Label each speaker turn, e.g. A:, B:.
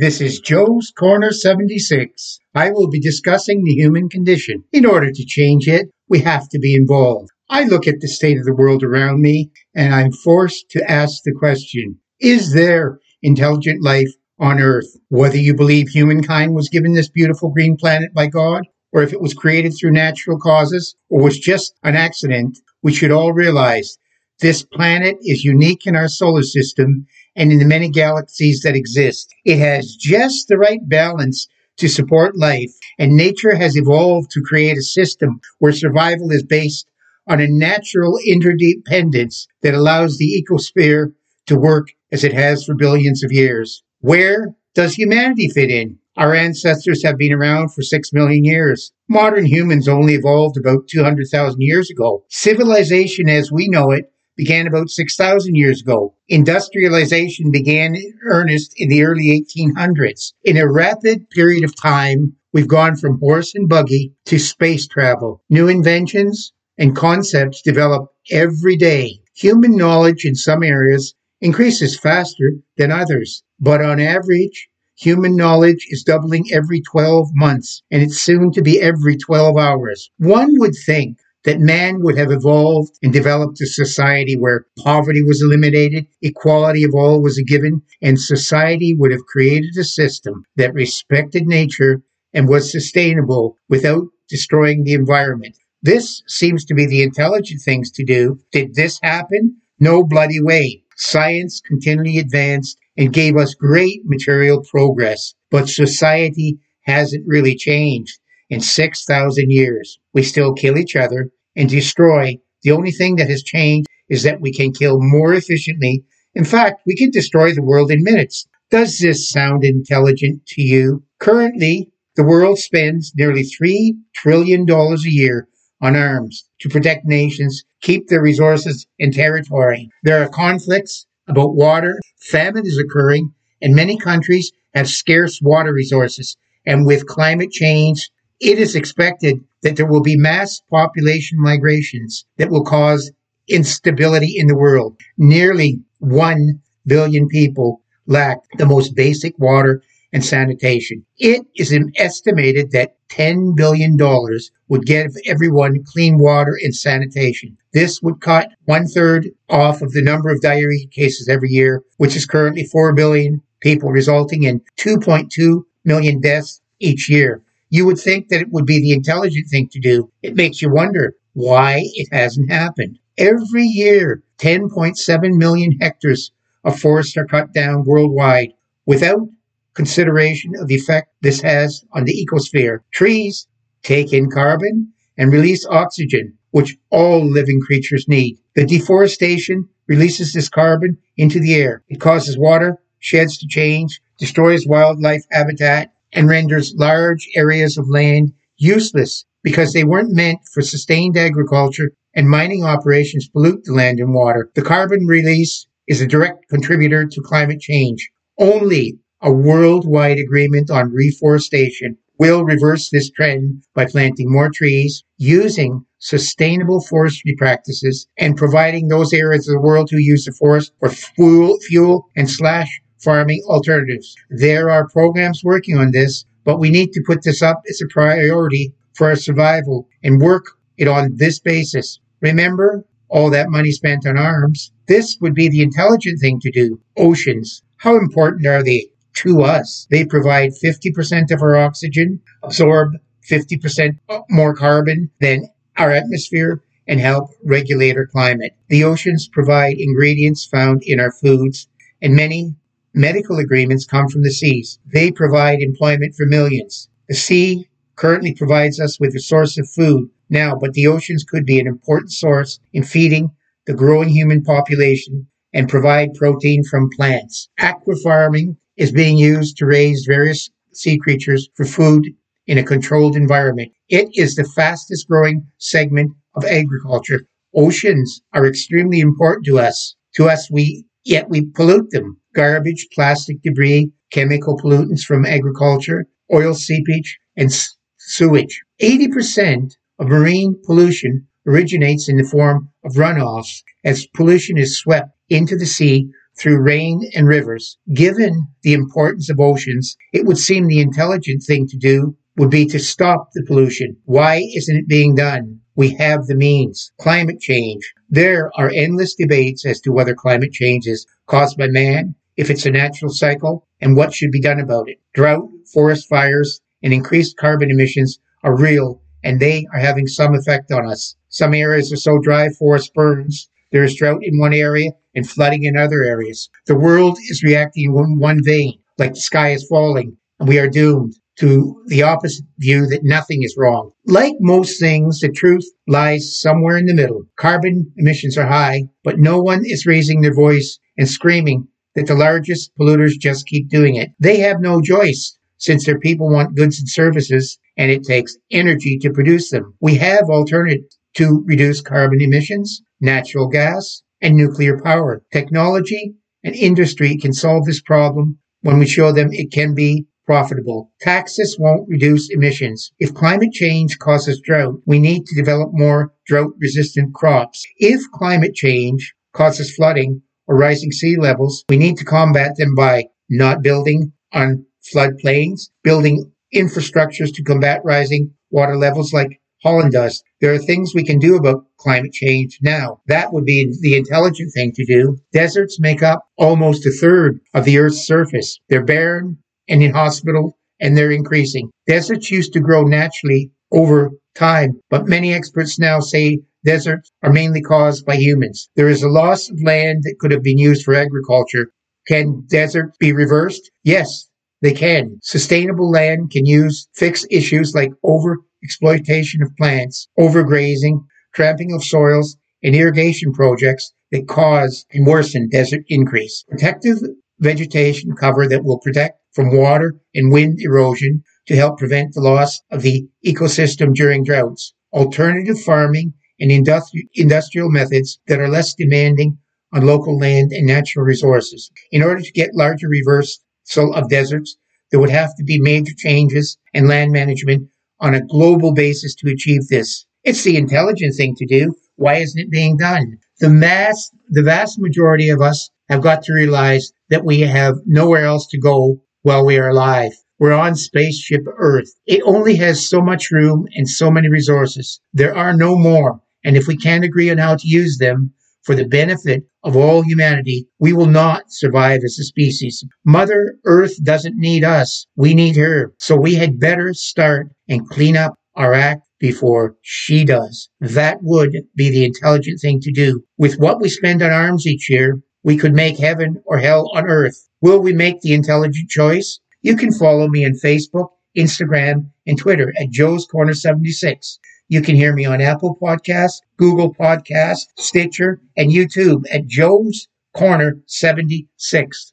A: This is Joe's Corner 76. I will be discussing the human condition. In order to change it, we have to be involved. I look at the state of the world around me and I'm forced to ask the question Is there intelligent life on Earth? Whether you believe humankind was given this beautiful green planet by God, or if it was created through natural causes, or was just an accident, we should all realize this planet is unique in our solar system and in the many galaxies that exist. It has just the right balance to support life, and nature has evolved to create a system where survival is based on a natural interdependence that allows the ecosphere to work as it has for billions of years. Where does humanity fit in? Our ancestors have been around for six million years. Modern humans only evolved about 200,000 years ago. Civilization as we know it began about 6,000 years ago. Industrialization began in earnest in the early 1800s. In a rapid period of time, we've gone from horse and buggy to space travel. New inventions and concepts develop every day. Human knowledge in some areas increases faster than others, but on average, Human knowledge is doubling every 12 months, and it's soon to be every 12 hours. One would think that man would have evolved and developed a society where poverty was eliminated, equality of all was a given, and society would have created a system that respected nature and was sustainable without destroying the environment. This seems to be the intelligent things to do. Did this happen? No bloody way. Science continually advanced and gave us great material progress, but society hasn't really changed in 6,000 years. We still kill each other and destroy. The only thing that has changed is that we can kill more efficiently. In fact, we can destroy the world in minutes. Does this sound intelligent to you? Currently, the world spends nearly $3 trillion a year on arms to protect nations, keep their resources and territory. There are conflicts about water, famine is occurring, and many countries have scarce water resources. And with climate change, it is expected that there will be mass population migrations that will cause instability in the world. Nearly 1 billion people lack the most basic water and sanitation. It is estimated that $10 billion would give everyone clean water and sanitation. This would cut one third off of the number of diarrhea cases every year, which is currently 4 billion people, resulting in 2.2 million deaths each year. You would think that it would be the intelligent thing to do. It makes you wonder why it hasn't happened. Every year, 10.7 million hectares of forest are cut down worldwide without consideration of the effect this has on the ecosphere. Trees take in carbon and release oxygen, which all living creatures need. The deforestation releases this carbon into the air. It causes water sheds to change, destroys wildlife habitat, and renders large areas of land useless because they weren't meant for sustained agriculture and mining operations pollute the land and water. The carbon release is a direct contributor to climate change. Only a worldwide agreement on reforestation will reverse this trend by planting more trees, using sustainable forestry practices, and providing those areas of the world who use the forest for fuel, fuel and slash farming alternatives. There are programs working on this, but we need to put this up as a priority for our survival and work it on this basis. Remember all that money spent on arms? This would be the intelligent thing to do. Oceans. How important are they to us? They provide 50% of our oxygen, absorb 50% more carbon than our atmosphere, and help regulate our climate. The oceans provide ingredients found in our foods, and many Medical agreements come from the seas. They provide employment for millions. The sea currently provides us with a source of food now, but the oceans could be an important source in feeding the growing human population and provide protein from plants. Aqua farming is being used to raise various sea creatures for food in a controlled environment. It is the fastest growing segment of agriculture. Oceans are extremely important to us. To us, we yet we pollute them garbage, plastic debris, chemical pollutants from agriculture, oil seepage, and sewage. 80% of marine pollution originates in the form of runoffs as pollution is swept into the sea through rain and rivers. Given the importance of oceans, it would seem the intelligent thing to do would be to stop the pollution. Why isn't it being done? We have the means. Climate change. There are endless debates as to whether climate change is caused by man, if it's a natural cycle, and what should be done about it. Drought, forest fires, and increased carbon emissions are real, and they are having some effect on us. Some areas are so dry, forest burns. There is drought in one area and flooding in other areas. The world is reacting in one vein, like the sky is falling, and we are doomed to the opposite view that nothing is wrong. Like most things, the truth lies somewhere in the middle. Carbon emissions are high, but no one is raising their voice and screaming that the largest polluters just keep doing it. They have no choice since their people want goods and services and it takes energy to produce them. We have alternatives to reduce carbon emissions, natural gas, and nuclear power. Technology and industry can solve this problem when we show them it can be profitable. Taxes won't reduce emissions. If climate change causes drought, we need to develop more drought resistant crops. If climate change causes flooding or rising sea levels, we need to combat them by not building on floodplains, building infrastructures to combat rising water levels like Holland does. There are things we can do about climate change now. That would be the intelligent thing to do. Deserts make up almost a third of the Earth's surface. They're barren and inhospitable, and they're increasing. Deserts used to grow naturally over time, but many experts now say deserts are mainly caused by humans. There is a loss of land that could have been used for agriculture. Can deserts be reversed? Yes, they can. Sustainable land can use fix issues like over exploitation of plants, overgrazing, tramping of soils, and irrigation projects that cause and worsen desert increase. Protective vegetation cover that will protect from water and wind erosion to help prevent the loss of the ecosystem during droughts. Alternative farming and industri- industrial methods that are less demanding on local land and natural resources. In order to get larger reversal of deserts, there would have to be major changes in land management on a global basis to achieve this. It's the intelligent thing to do. Why isn't it being done? The mass, the vast majority of us have got to realize that we have nowhere else to go while we are alive. We're on spaceship Earth. It only has so much room and so many resources. There are no more. And if we can't agree on how to use them for the benefit of all humanity, we will not survive as a species. Mother Earth doesn't need us. We need her. So we had better start and clean up our act before she does. That would be the intelligent thing to do. With what we spend on arms each year, we could make heaven or hell on earth. Will we make the intelligent choice? You can follow me on Facebook, Instagram, and Twitter at Joe's Corner 76. You can hear me on Apple Podcasts, Google Podcasts, Stitcher, and YouTube at Joe's Corner 76.